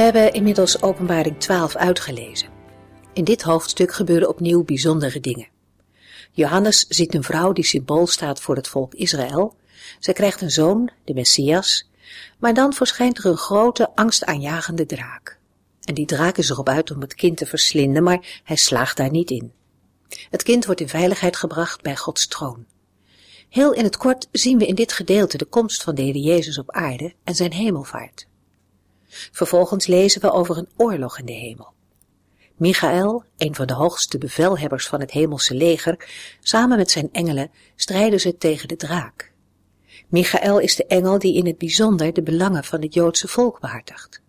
We hebben inmiddels Openbaring 12 uitgelezen. In dit hoofdstuk gebeuren opnieuw bijzondere dingen. Johannes ziet een vrouw die symbool staat voor het volk Israël. Zij krijgt een zoon, de Messias, maar dan verschijnt er een grote, angstaanjagende draak. En die draak is erop uit om het kind te verslinden, maar hij slaagt daar niet in. Het kind wordt in veiligheid gebracht bij Gods troon. Heel in het kort zien we in dit gedeelte de komst van de Heer Jezus op aarde en zijn hemelvaart. Vervolgens lezen we over een oorlog in de hemel. Michael, een van de hoogste bevelhebbers van het hemelse leger, samen met zijn engelen strijden ze tegen de draak. Michael is de engel die in het bijzonder de belangen van het Joodse volk behartigt.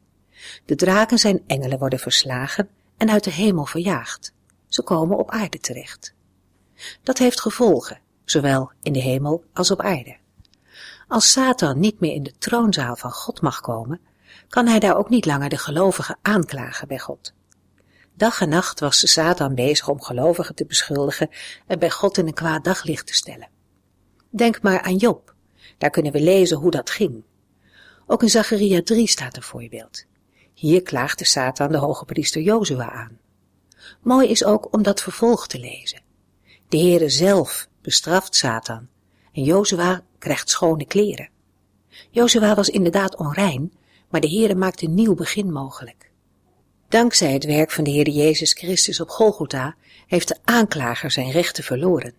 De draken zijn engelen worden verslagen en uit de hemel verjaagd. Ze komen op aarde terecht. Dat heeft gevolgen, zowel in de hemel als op aarde. Als Satan niet meer in de troonzaal van God mag komen, kan hij daar ook niet langer de gelovigen aanklagen bij God. Dag en nacht was Satan bezig om gelovigen te beschuldigen en bij God in een kwaad daglicht te stellen. Denk maar aan Job. Daar kunnen we lezen hoe dat ging. Ook in Zacharia 3 staat een voorbeeld. Hier klaagde Satan de hoge priester Jozua aan. Mooi is ook om dat vervolg te lezen. De Heere zelf bestraft Satan en Jozua krijgt schone kleren. Jozua was inderdaad onrein, maar de Heere maakt een nieuw begin mogelijk. Dankzij het werk van de Heer Jezus Christus op Golgotha heeft de aanklager zijn rechten verloren.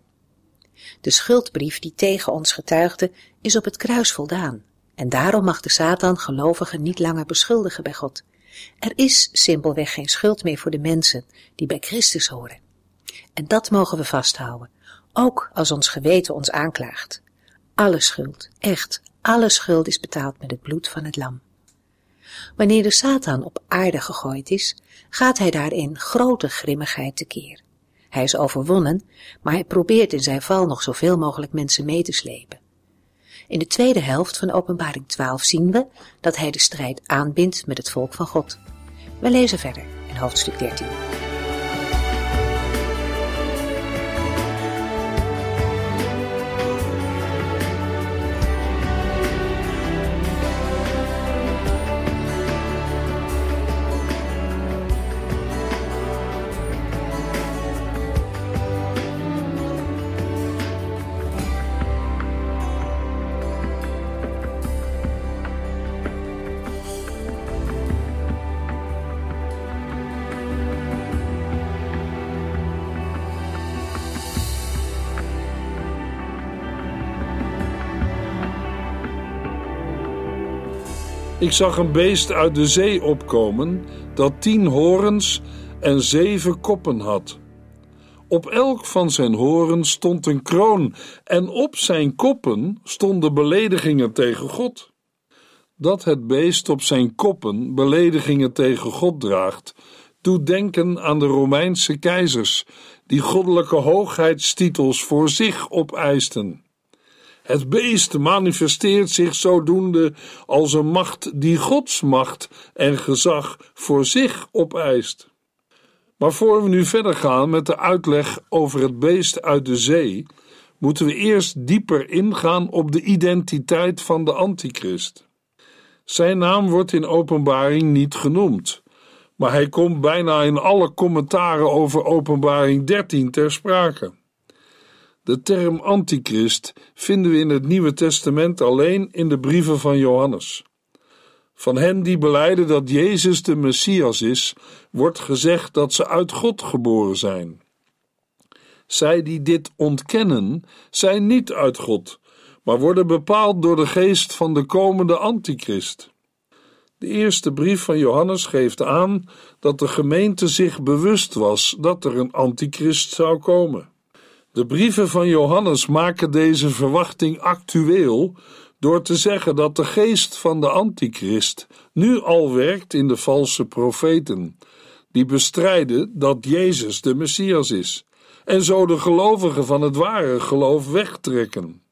De schuldbrief die tegen ons getuigde is op het kruis voldaan en daarom mag de Satan gelovigen niet langer beschuldigen bij God. Er is simpelweg geen schuld meer voor de mensen die bij Christus horen. En dat mogen we vasthouden, ook als ons geweten ons aanklaagt. Alle schuld, echt, alle schuld is betaald met het bloed van het lam. Wanneer de Satan op aarde gegooid is, gaat hij daarin grote grimmigheid tekeer. Hij is overwonnen, maar hij probeert in zijn val nog zoveel mogelijk mensen mee te slepen. In de tweede helft van Openbaring 12 zien we dat hij de strijd aanbindt met het volk van God. We lezen verder in hoofdstuk 13. Ik zag een beest uit de zee opkomen dat tien horens en zeven koppen had. Op elk van zijn horens stond een kroon en op zijn koppen stonden beledigingen tegen God. Dat het beest op zijn koppen beledigingen tegen God draagt, doet denken aan de Romeinse keizers, die goddelijke hoogheidstitels voor zich opeisten. Het beest manifesteert zich zodoende als een macht die Gods macht en gezag voor zich opeist. Maar voor we nu verder gaan met de uitleg over het beest uit de zee, moeten we eerst dieper ingaan op de identiteit van de Antichrist. Zijn naam wordt in Openbaring niet genoemd, maar hij komt bijna in alle commentaren over Openbaring 13 ter sprake. De term antichrist vinden we in het Nieuwe Testament alleen in de brieven van Johannes. Van hen die beleiden dat Jezus de Messias is, wordt gezegd dat ze uit God geboren zijn. Zij die dit ontkennen, zijn niet uit God, maar worden bepaald door de geest van de komende antichrist. De eerste brief van Johannes geeft aan dat de gemeente zich bewust was dat er een antichrist zou komen. De brieven van Johannes maken deze verwachting actueel door te zeggen dat de geest van de antichrist nu al werkt in de valse profeten, die bestrijden dat Jezus de Messias is, en zo de gelovigen van het ware geloof wegtrekken.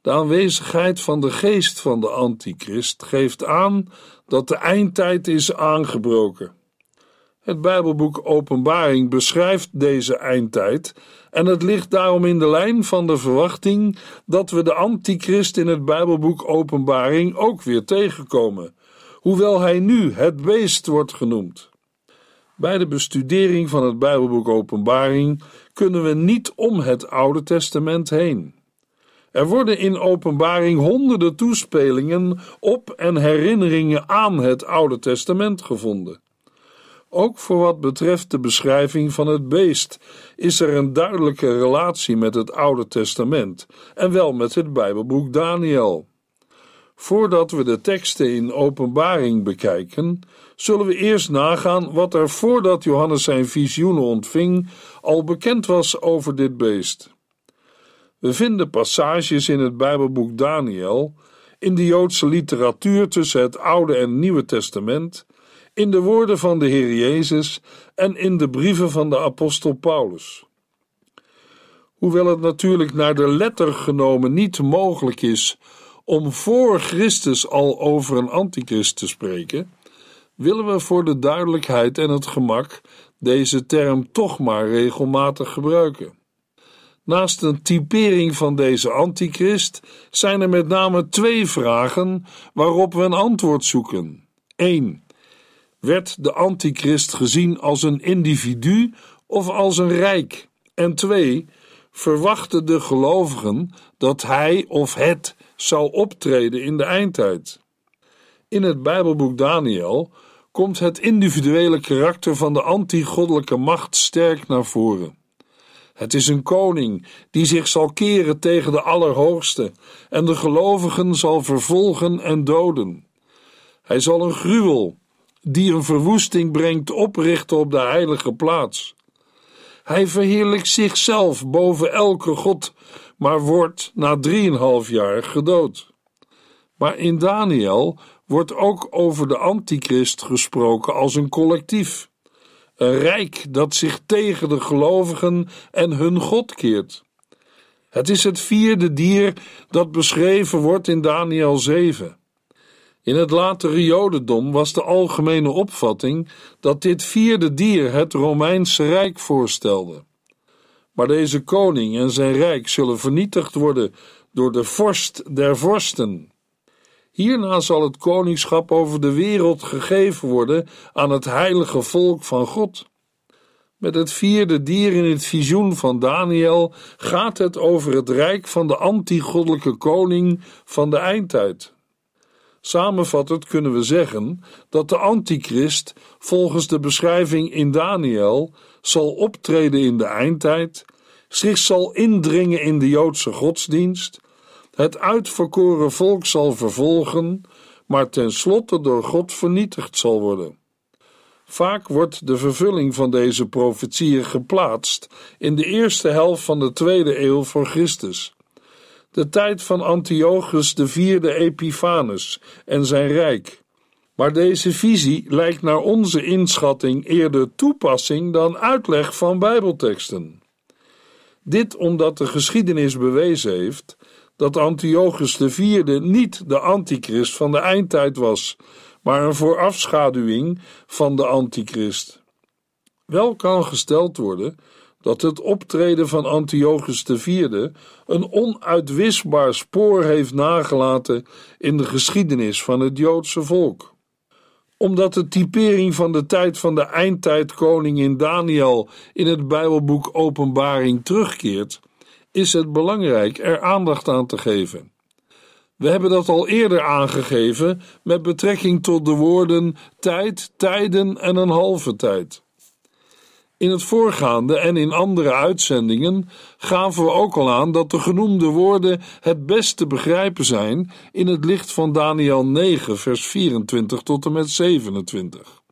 De aanwezigheid van de geest van de antichrist geeft aan dat de eindtijd is aangebroken. Het Bijbelboek Openbaring beschrijft deze eindtijd en het ligt daarom in de lijn van de verwachting dat we de antichrist in het Bijbelboek Openbaring ook weer tegenkomen, hoewel hij nu het beest wordt genoemd. Bij de bestudering van het Bijbelboek Openbaring kunnen we niet om het Oude Testament heen. Er worden in Openbaring honderden toespelingen op en herinneringen aan het Oude Testament gevonden. Ook voor wat betreft de beschrijving van het beest is er een duidelijke relatie met het Oude Testament en wel met het Bijbelboek Daniel. Voordat we de teksten in Openbaring bekijken, zullen we eerst nagaan wat er voordat Johannes zijn visioenen ontving al bekend was over dit beest. We vinden passages in het Bijbelboek Daniel, in de Joodse literatuur tussen het Oude en Nieuwe Testament, in de woorden van de Heer Jezus en in de brieven van de apostel Paulus. Hoewel het natuurlijk naar de letter genomen niet mogelijk is om voor Christus al over een antichrist te spreken, willen we voor de duidelijkheid en het gemak deze term toch maar regelmatig gebruiken. Naast een typering van deze antichrist zijn er met name twee vragen waarop we een antwoord zoeken. 1. Werd de antichrist gezien als een individu of als een rijk? En 2. Verwachten de gelovigen dat hij of het zou optreden in de eindtijd? In het Bijbelboek Daniel komt het individuele karakter van de antigoddelijke macht sterk naar voren. Het is een koning die zich zal keren tegen de Allerhoogste en de gelovigen zal vervolgen en doden. Hij zal een gruwel, die een verwoesting brengt, oprichten op de heilige plaats. Hij verheerlijkt zichzelf boven elke god, maar wordt na drieënhalf jaar gedood. Maar in Daniel wordt ook over de antichrist gesproken als een collectief. Een rijk dat zich tegen de gelovigen en hun God keert. Het is het vierde dier dat beschreven wordt in Daniel 7. In het latere Jodendom was de algemene opvatting dat dit vierde dier het Romeinse Rijk voorstelde. Maar deze koning en zijn rijk zullen vernietigd worden door de vorst der vorsten. Hierna zal het koningschap over de wereld gegeven worden aan het heilige volk van God. Met het vierde dier in het visioen van Daniel gaat het over het rijk van de antigoddelijke koning van de eindtijd. Samenvattend kunnen we zeggen dat de antichrist volgens de beschrijving in Daniel zal optreden in de eindtijd, zich zal indringen in de Joodse godsdienst het uitverkoren volk zal vervolgen, maar tenslotte door God vernietigd zal worden. Vaak wordt de vervulling van deze profetieën geplaatst in de eerste helft van de tweede eeuw voor Christus, de tijd van Antiochus IV Epiphanes en zijn rijk. Maar deze visie lijkt naar onze inschatting eerder toepassing dan uitleg van Bijbelteksten. Dit omdat de geschiedenis bewezen heeft dat Antiochus IV niet de antichrist van de eindtijd was, maar een voorafschaduwing van de antichrist. Wel kan gesteld worden dat het optreden van Antiochus IV een onuitwisbaar spoor heeft nagelaten in de geschiedenis van het Joodse volk. Omdat de typering van de tijd van de eindtijdkoning in Daniel in het Bijbelboek Openbaring terugkeert, is het belangrijk er aandacht aan te geven. We hebben dat al eerder aangegeven met betrekking tot de woorden tijd, tijden en een halve tijd. In het voorgaande en in andere uitzendingen gaven we ook al aan dat de genoemde woorden het best te begrijpen zijn in het licht van Daniel 9, vers 24 tot en met 27.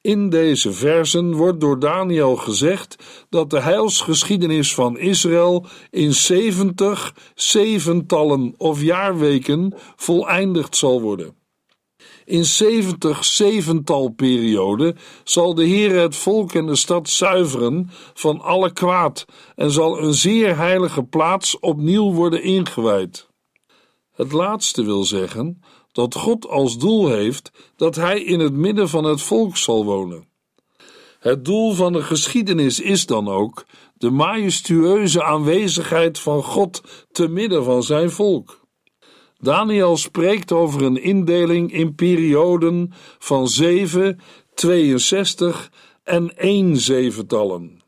In deze versen wordt door Daniel gezegd dat de heilsgeschiedenis van Israël in zeventig zeventallen of jaarweken voleindigd zal worden. In zeventig zeventalperioden zal de Heer het volk en de stad zuiveren van alle kwaad en zal een zeer heilige plaats opnieuw worden ingewijd. Het laatste wil zeggen dat God als doel heeft dat Hij in het midden van het volk zal wonen. Het doel van de geschiedenis is dan ook de majestueuze aanwezigheid van God te midden van zijn volk. Daniel spreekt over een indeling in perioden van 7, 62 en 1 zeventallen.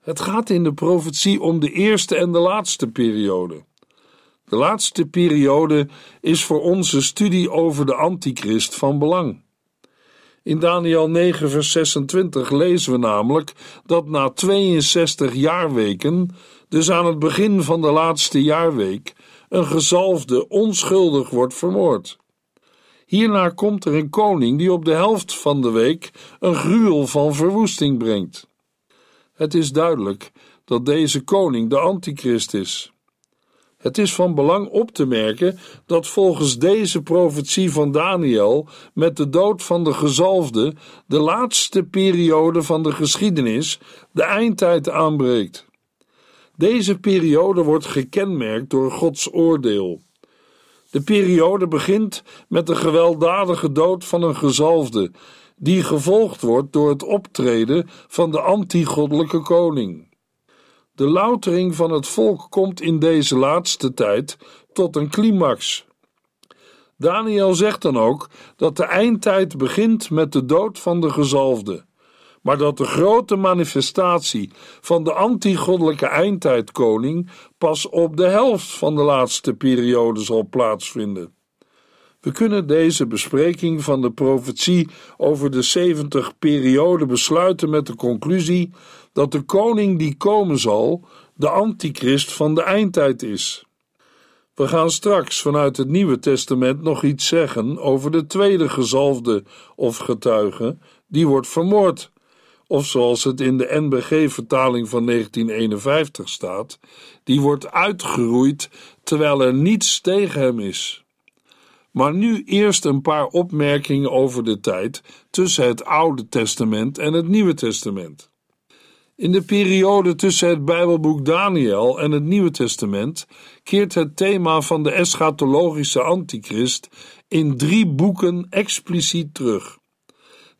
Het gaat in de profetie om de eerste en de laatste periode. De laatste periode is voor onze studie over de Antichrist van belang. In Daniel 9, vers 26 lezen we namelijk dat na 62 jaarweken, dus aan het begin van de laatste jaarweek, een gezalfde onschuldig wordt vermoord. Hierna komt er een koning die op de helft van de week een gruwel van verwoesting brengt. Het is duidelijk dat deze koning de antichrist is. Het is van belang op te merken dat volgens deze profetie van Daniel met de dood van de gezalfde de laatste periode van de geschiedenis, de eindtijd aanbreekt. Deze periode wordt gekenmerkt door Gods oordeel. De periode begint met de gewelddadige dood van een gezalfde, die gevolgd wordt door het optreden van de antigoddelijke koning. De loutering van het volk komt in deze laatste tijd tot een climax. Daniel zegt dan ook dat de eindtijd begint met de dood van de gezalfde, maar dat de grote manifestatie van de antigoddelijke eindtijdkoning pas op de helft van de laatste periode zal plaatsvinden. We kunnen deze bespreking van de profetie over de 70 periode besluiten met de conclusie dat de koning die komen zal, de antichrist van de eindtijd is. We gaan straks vanuit het Nieuwe Testament nog iets zeggen over de tweede gezalfde of getuige, die wordt vermoord. Of zoals het in de NBG-vertaling van 1951 staat, die wordt uitgeroeid terwijl er niets tegen hem is. Maar nu eerst een paar opmerkingen over de tijd tussen het Oude Testament en het Nieuwe Testament. In de periode tussen het Bijbelboek Daniel en het Nieuwe Testament keert het thema van de eschatologische antichrist in drie boeken expliciet terug.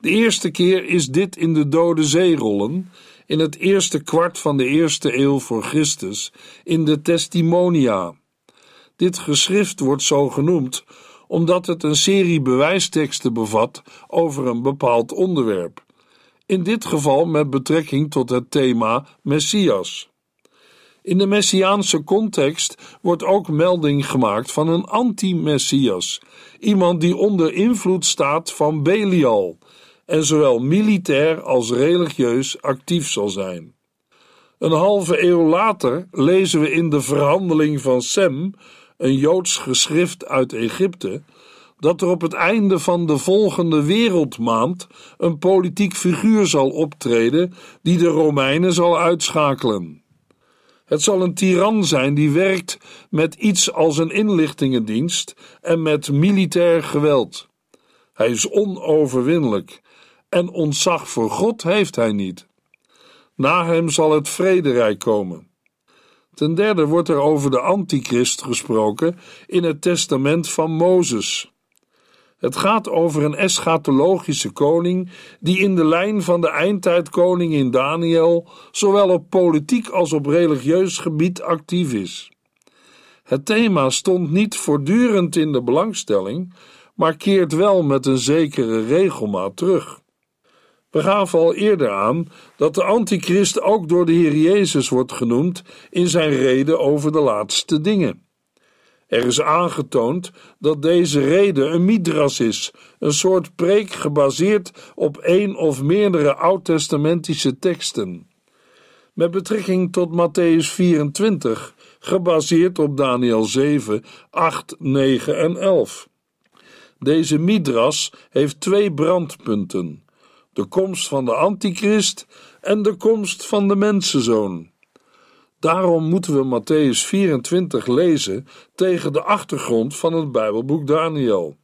De eerste keer is dit in de Dode Zeerollen, in het eerste kwart van de eerste eeuw voor Christus, in de Testimonia. Dit geschrift wordt zo genoemd omdat het een serie bewijsteksten bevat over een bepaald onderwerp in dit geval met betrekking tot het thema Messias. In de messiaanse context wordt ook melding gemaakt van een anti-messias, iemand die onder invloed staat van Belial en zowel militair als religieus actief zal zijn. Een halve eeuw later lezen we in de verhandeling van Sem, een Joods geschrift uit Egypte, dat er op het einde van de volgende wereldmaand een politiek figuur zal optreden die de Romeinen zal uitschakelen. Het zal een tiran zijn die werkt met iets als een inlichtingendienst en met militair geweld. Hij is onoverwinnelijk en ontzag voor God heeft hij niet. Na hem zal het vrederijk komen. Ten derde wordt er over de antichrist gesproken in het testament van Mozes. Het gaat over een eschatologische koning die in de lijn van de eindtijdkoning in Daniel zowel op politiek als op religieus gebied actief is. Het thema stond niet voortdurend in de belangstelling, maar keert wel met een zekere regelmaat terug. We gaven al eerder aan dat de antichrist ook door de Heer Jezus wordt genoemd in zijn reden over de laatste dingen. Er is aangetoond dat deze reden een midras is, een soort preek gebaseerd op één of meerdere oud-testamentische teksten. Met betrekking tot Matthäus 24, gebaseerd op Daniel 7, 8, 9 en 11. Deze midras heeft twee brandpunten. De komst van de antichrist en de komst van de mensenzoon. Daarom moeten we Matthäus 24 lezen tegen de achtergrond van het Bijbelboek Daniel.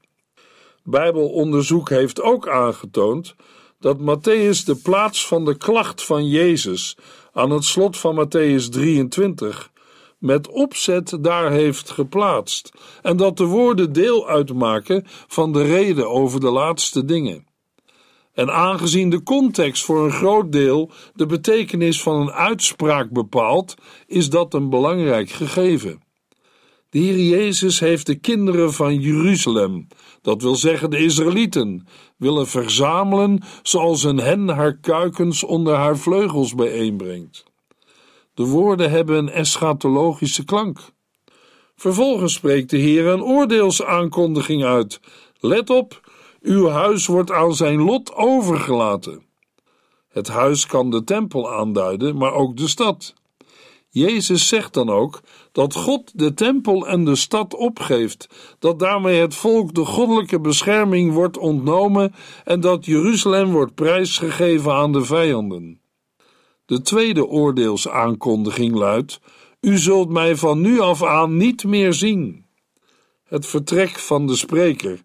Bijbelonderzoek heeft ook aangetoond dat Matthäus de plaats van de klacht van Jezus aan het slot van Matthäus 23 met opzet daar heeft geplaatst en dat de woorden deel uitmaken van de reden over de laatste dingen. En aangezien de context voor een groot deel de betekenis van een uitspraak bepaalt, is dat een belangrijk gegeven. De Heer Jezus heeft de kinderen van Jeruzalem, dat wil zeggen de Israëlieten, willen verzamelen zoals een hen haar kuikens onder haar vleugels bijeenbrengt. De woorden hebben een eschatologische klank. Vervolgens spreekt de Heer een oordeelsaankondiging uit. Let op, uw huis wordt aan zijn lot overgelaten. Het huis kan de tempel aanduiden, maar ook de stad. Jezus zegt dan ook dat God de tempel en de stad opgeeft, dat daarmee het volk de goddelijke bescherming wordt ontnomen en dat Jeruzalem wordt prijsgegeven aan de vijanden. De tweede oordeelsaankondiging luidt: U zult mij van nu af aan niet meer zien. Het vertrek van de spreker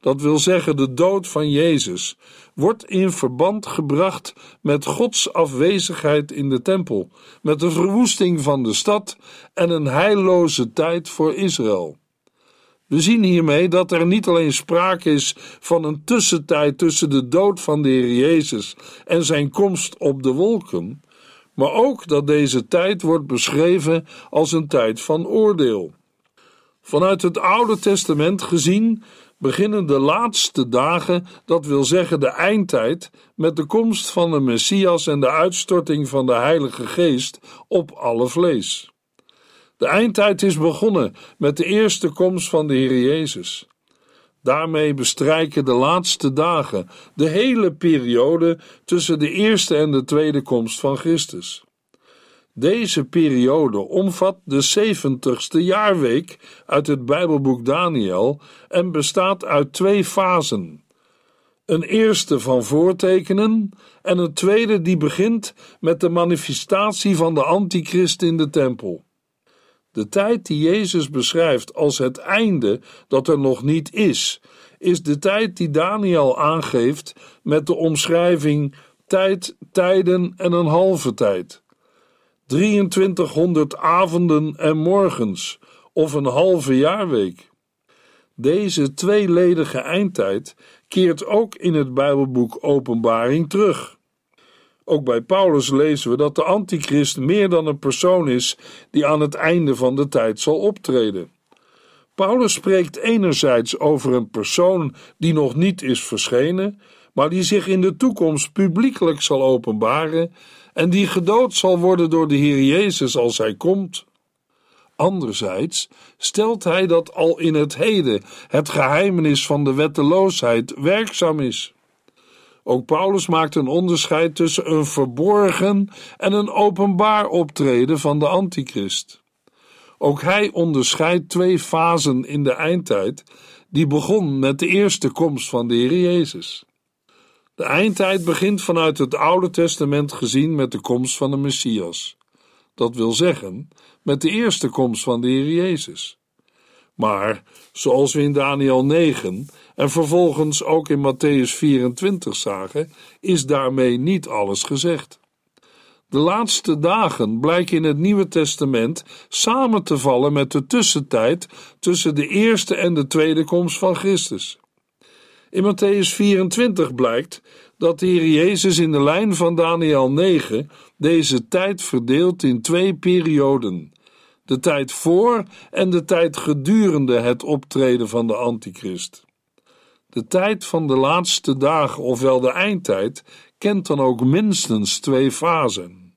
dat wil zeggen de dood van Jezus, wordt in verband gebracht met Gods afwezigheid in de tempel, met de verwoesting van de stad en een heilloze tijd voor Israël. We zien hiermee dat er niet alleen sprake is van een tussentijd tussen de dood van de Heer Jezus en zijn komst op de wolken, maar ook dat deze tijd wordt beschreven als een tijd van oordeel. Vanuit het Oude Testament gezien beginnen de laatste dagen, dat wil zeggen de eindtijd, met de komst van de Messias en de uitstorting van de Heilige Geest op alle vlees. De eindtijd is begonnen met de eerste komst van de Heer Jezus. Daarmee bestrijken de laatste dagen de hele periode tussen de eerste en de tweede komst van Christus. Deze periode omvat de zeventigste jaarweek uit het Bijbelboek Daniel en bestaat uit twee fasen. Een eerste van voortekenen en een tweede die begint met de manifestatie van de antichrist in de tempel. De tijd die Jezus beschrijft als het einde dat er nog niet is, is de tijd die Daniel aangeeft met de omschrijving tijd, tijden en een halve tijd. 2300 avonden en morgens of een halve jaarweek. Deze tweeledige eindtijd keert ook in het Bijbelboek Openbaring terug. Ook bij Paulus lezen we dat de antichrist meer dan een persoon is die aan het einde van de tijd zal optreden. Paulus spreekt enerzijds over een persoon die nog niet is verschenen, maar die zich in de toekomst publiekelijk zal openbaren en die gedood zal worden door de Heer Jezus als hij komt. Anderzijds stelt hij dat al in het heden het geheimenis van de wetteloosheid werkzaam is. Ook Paulus maakt een onderscheid tussen een verborgen en een openbaar optreden van de antichrist. Ook hij onderscheidt twee fasen in de eindtijd, die begon met de eerste komst van de Heer Jezus. De eindtijd begint vanuit het Oude Testament gezien met de komst van de Messias. Dat wil zeggen, met de eerste komst van de Heer Jezus. Maar, zoals we in Daniel 9 en vervolgens ook in Matthäus 24 zagen, is daarmee niet alles gezegd. De laatste dagen blijken in het Nieuwe Testament samen te vallen met de tussentijd tussen de eerste en de tweede komst van Christus. In Matthäus 24 blijkt dat de Heer Jezus in de lijn van Daniel 9 deze tijd verdeelt in twee perioden: de tijd voor en de tijd gedurende het optreden van de Antichrist. De tijd van de laatste dagen, ofwel de eindtijd, kent dan ook minstens twee fasen.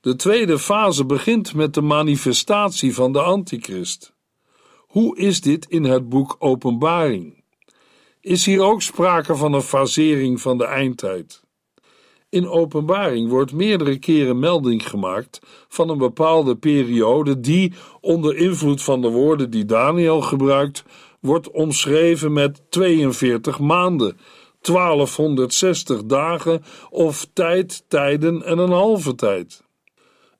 De tweede fase begint met de manifestatie van de Antichrist. Hoe is dit in het boek Openbaring? Is hier ook sprake van een fasering van de eindtijd. In openbaring wordt meerdere keren melding gemaakt van een bepaalde periode die, onder invloed van de woorden die Daniel gebruikt, wordt omschreven met 42 maanden, 1260 dagen of tijd, tijden en een halve tijd.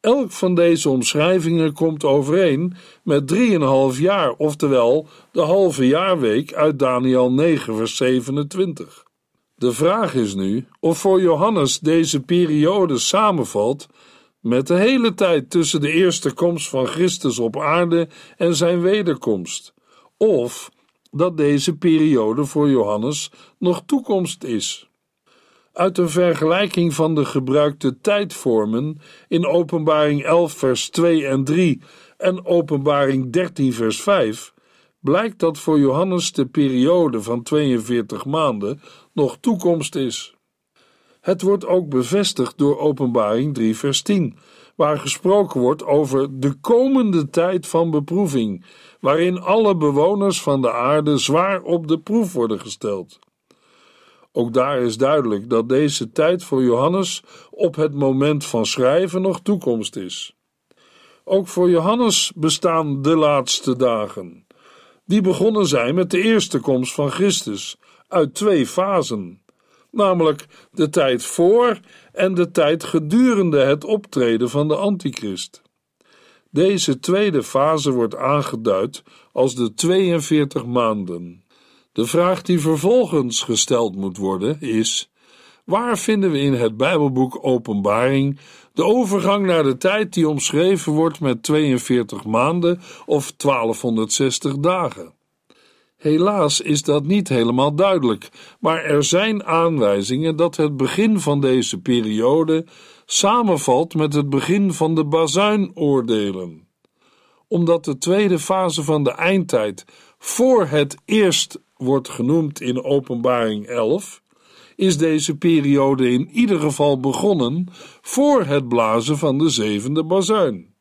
Elk van deze omschrijvingen komt overeen met 3,5 jaar, oftewel de halve jaarweek uit Daniel 9, vers 27. De vraag is nu of voor Johannes deze periode samenvalt met de hele tijd tussen de eerste komst van Christus op aarde en zijn wederkomst, of dat deze periode voor Johannes nog toekomst is. Uit een vergelijking van de gebruikte tijdvormen in Openbaring 11, vers 2 en 3 en Openbaring 13, vers 5 blijkt dat voor Johannes de periode van 42 maanden nog toekomst is. Het wordt ook bevestigd door Openbaring 3, vers 10, waar gesproken wordt over de komende tijd van beproeving, waarin alle bewoners van de aarde zwaar op de proef worden gesteld. Ook daar is duidelijk dat deze tijd voor Johannes op het moment van schrijven nog toekomst is. Ook voor Johannes bestaan de laatste dagen. Die begonnen zijn met de eerste komst van Christus uit twee fasen, namelijk de tijd voor en de tijd gedurende het optreden van de Antichrist. Deze tweede fase wordt aangeduid als de 42 maanden. De vraag die vervolgens gesteld moet worden is: waar vinden we in het Bijbelboek Openbaring de overgang naar de tijd die omschreven wordt met 42 maanden of 1260 dagen? Helaas is dat niet helemaal duidelijk, maar er zijn aanwijzingen dat het begin van deze periode samenvalt met het begin van de bazuinoordelen. Omdat de tweede fase van de eindtijd voor het eerst wordt genoemd in Openbaring 11, is deze periode in ieder geval begonnen voor het blazen van de zevende bazuin.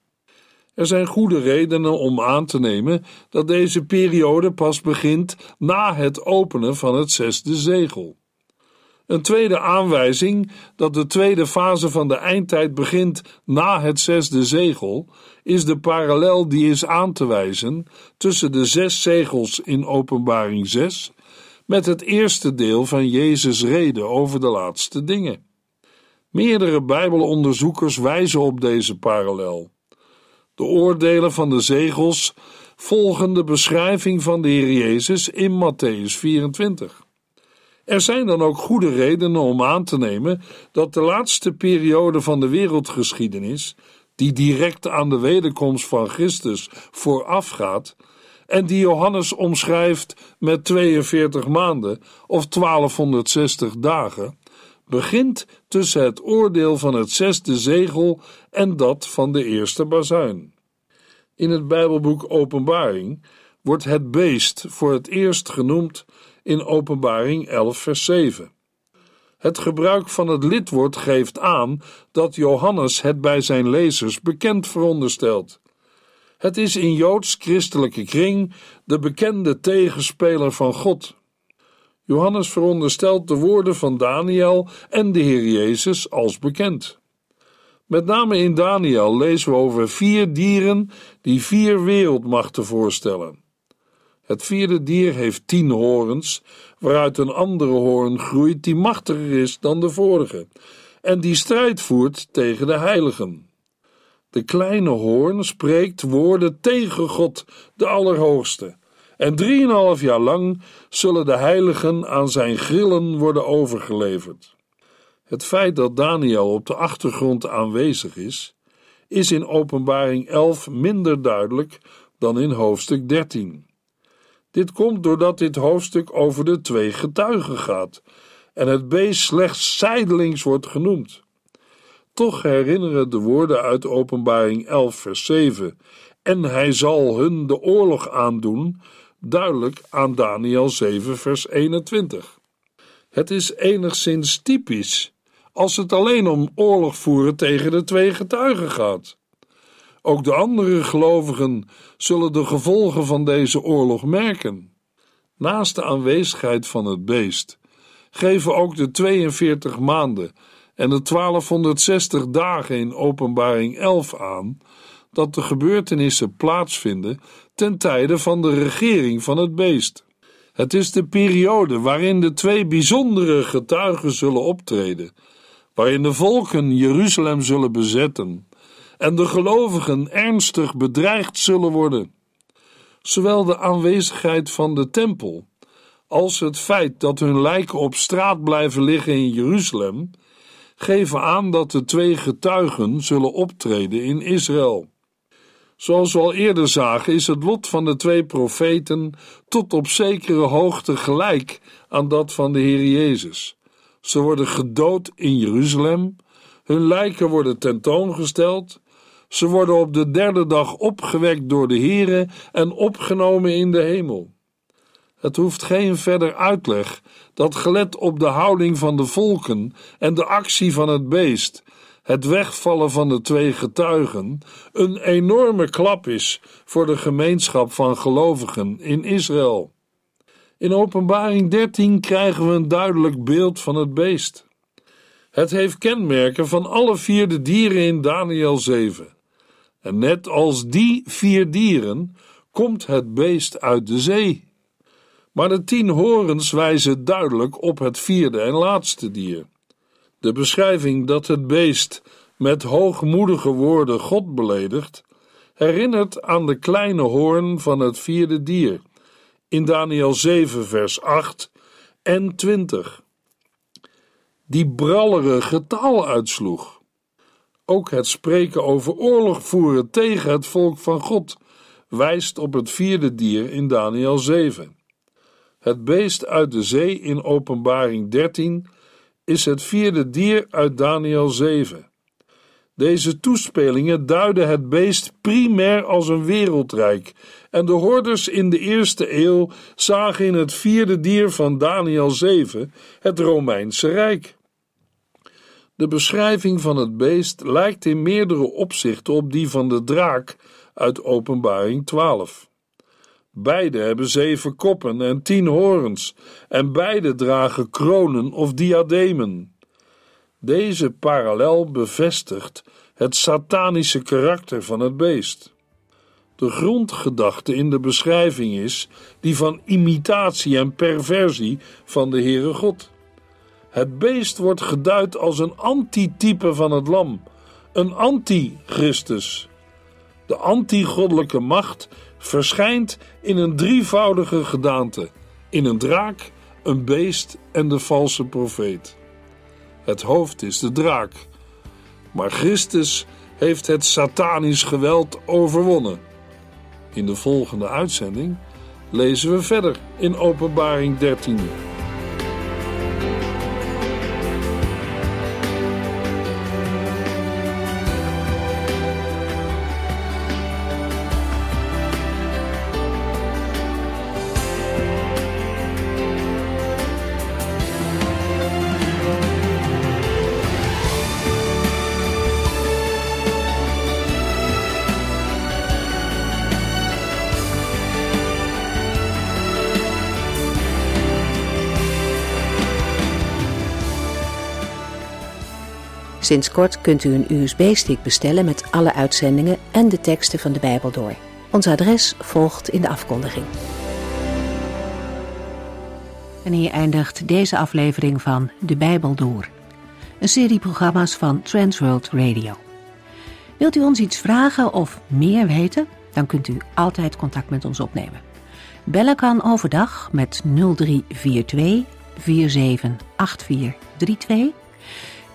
Er zijn goede redenen om aan te nemen dat deze periode pas begint na het openen van het zesde zegel. Een tweede aanwijzing dat de tweede fase van de eindtijd begint na het zesde zegel, is de parallel die is aan te wijzen tussen de zes zegels in Openbaring 6 met het eerste deel van Jezus' reden over de laatste dingen. Meerdere Bijbelonderzoekers wijzen op deze parallel. De oordelen van de zegels volgen de beschrijving van de Heer Jezus in Matthäus 24. Er zijn dan ook goede redenen om aan te nemen dat de laatste periode van de wereldgeschiedenis, die direct aan de wederkomst van Christus voorafgaat en die Johannes omschrijft met 42 maanden of 1260 dagen, begint tussen het oordeel van het zesde zegel en dat van de eerste bazuin. In het Bijbelboek Openbaring wordt het beest voor het eerst genoemd in Openbaring 11, vers 7. Het gebruik van het lidwoord geeft aan dat Johannes het bij zijn lezers bekend veronderstelt. Het is in joods-christelijke kring de bekende tegenspeler van God. Johannes veronderstelt de woorden van Daniel en de Heer Jezus als bekend. Met name in Daniel lezen we over vier dieren die vier wereldmachten voorstellen. Het vierde dier heeft tien horens, waaruit een andere hoorn groeit die machtiger is dan de vorige, en die strijd voert tegen de heiligen. De kleine hoorn spreekt woorden tegen God, de Allerhoogste, en drieënhalf jaar lang zullen de heiligen aan zijn grillen worden overgeleverd. Het feit dat Daniel op de achtergrond aanwezig is, is in Openbaring 11 minder duidelijk dan in hoofdstuk 13. Dit komt doordat dit hoofdstuk over de twee getuigen gaat en het beest slechts zijdelings wordt genoemd. Toch herinneren de woorden uit Openbaring 11, vers 7 en hij zal hun de oorlog aandoen, duidelijk aan Daniel 7, vers 21. Het is enigszins typisch als het alleen om oorlog voeren tegen de twee getuigen gaat. Ook de andere gelovigen zullen de gevolgen van deze oorlog merken. Naast de aanwezigheid van het beest geven ook de 42 maanden en de 1260 dagen in Openbaring 11 aan dat de gebeurtenissen plaatsvinden ten tijde van de regering van het beest. Het is de periode waarin de twee bijzondere getuigen zullen optreden, waarin de volken Jeruzalem zullen bezetten en de gelovigen ernstig bedreigd zullen worden. Zowel de aanwezigheid van de tempel als het feit dat hun lijken op straat blijven liggen in Jeruzalem geven aan dat de twee getuigen zullen optreden in Israël. Zoals we al eerder zagen, is het lot van de twee profeten tot op zekere hoogte gelijk aan dat van de Heer Jezus. Ze worden gedood in Jeruzalem, hun lijken worden tentoongesteld, ze worden op de derde dag opgewekt door de Heere en opgenomen in de hemel. Het hoeft geen verder uitleg dat gelet op de houding van de volken en de actie van het beest, het wegvallen van de twee getuigen, een enorme klap is voor de gemeenschap van gelovigen in Israël. In Openbaring 13 krijgen we een duidelijk beeld van het beest. Het heeft kenmerken van alle vier de dieren in Daniel 7. En net als die vier dieren komt het beest uit de zee. Maar de tien horens wijzen duidelijk op het vierde en laatste dier. De beschrijving dat het beest met hoogmoedige woorden God beledigt, herinnert aan de kleine hoorn van het vierde dier in Daniel 7, vers 8 en 20, die brallerige taal uitsloeg. Ook het spreken over oorlog voeren tegen het volk van God wijst op het vierde dier in Daniel 7. Het beest uit de zee in Openbaring 13 is het vierde dier uit Daniel 7. Deze toespelingen duiden het beest primair als een wereldrijk, en de hoorders in de eerste eeuw zagen in het vierde dier van Daniel 7 het Romeinse Rijk. De beschrijving van het beest lijkt in meerdere opzichten op die van de draak uit Openbaring 12. Beide hebben zeven koppen en tien horens, en beide dragen kronen of diademen. Deze parallel bevestigt het satanische karakter van het beest. De grondgedachte in de beschrijving is die van imitatie en perversie van de Heere God. Het beest wordt geduid als een antitype van het lam, een anti-Christus. De anti-goddelijke macht verschijnt in een drievoudige gedaante: in een draak, een beest en de valse profeet. Het hoofd is de draak, maar Christus heeft het satanisch geweld overwonnen. In de volgende uitzending lezen we verder in Openbaring 13. Sinds kort kunt u een USB-stick bestellen met alle uitzendingen en de teksten van de Bijbel door. Ons adres volgt in de afkondiging. En hier eindigt deze aflevering van De Bijbel Door. Een serie programma's van Transworld Radio. Wilt u ons iets vragen of meer weten? Dan kunt u altijd contact met ons opnemen. Bellen kan overdag met 0342 478432.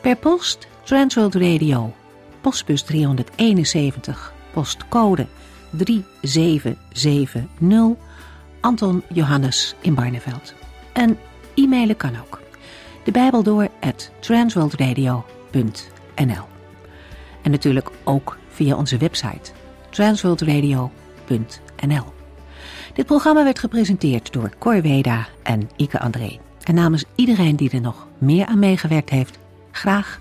Per post Transworld Radio, postbus 371, postcode 3770, Anton Johannes in Barneveld. En e-mailen kan ook. De Bijbel door at transworldradio.nl En natuurlijk ook via onze website transworldradio.nl Dit programma werd gepresenteerd door Cor Weda en Ike André. En namens iedereen die er nog meer aan meegewerkt heeft, graag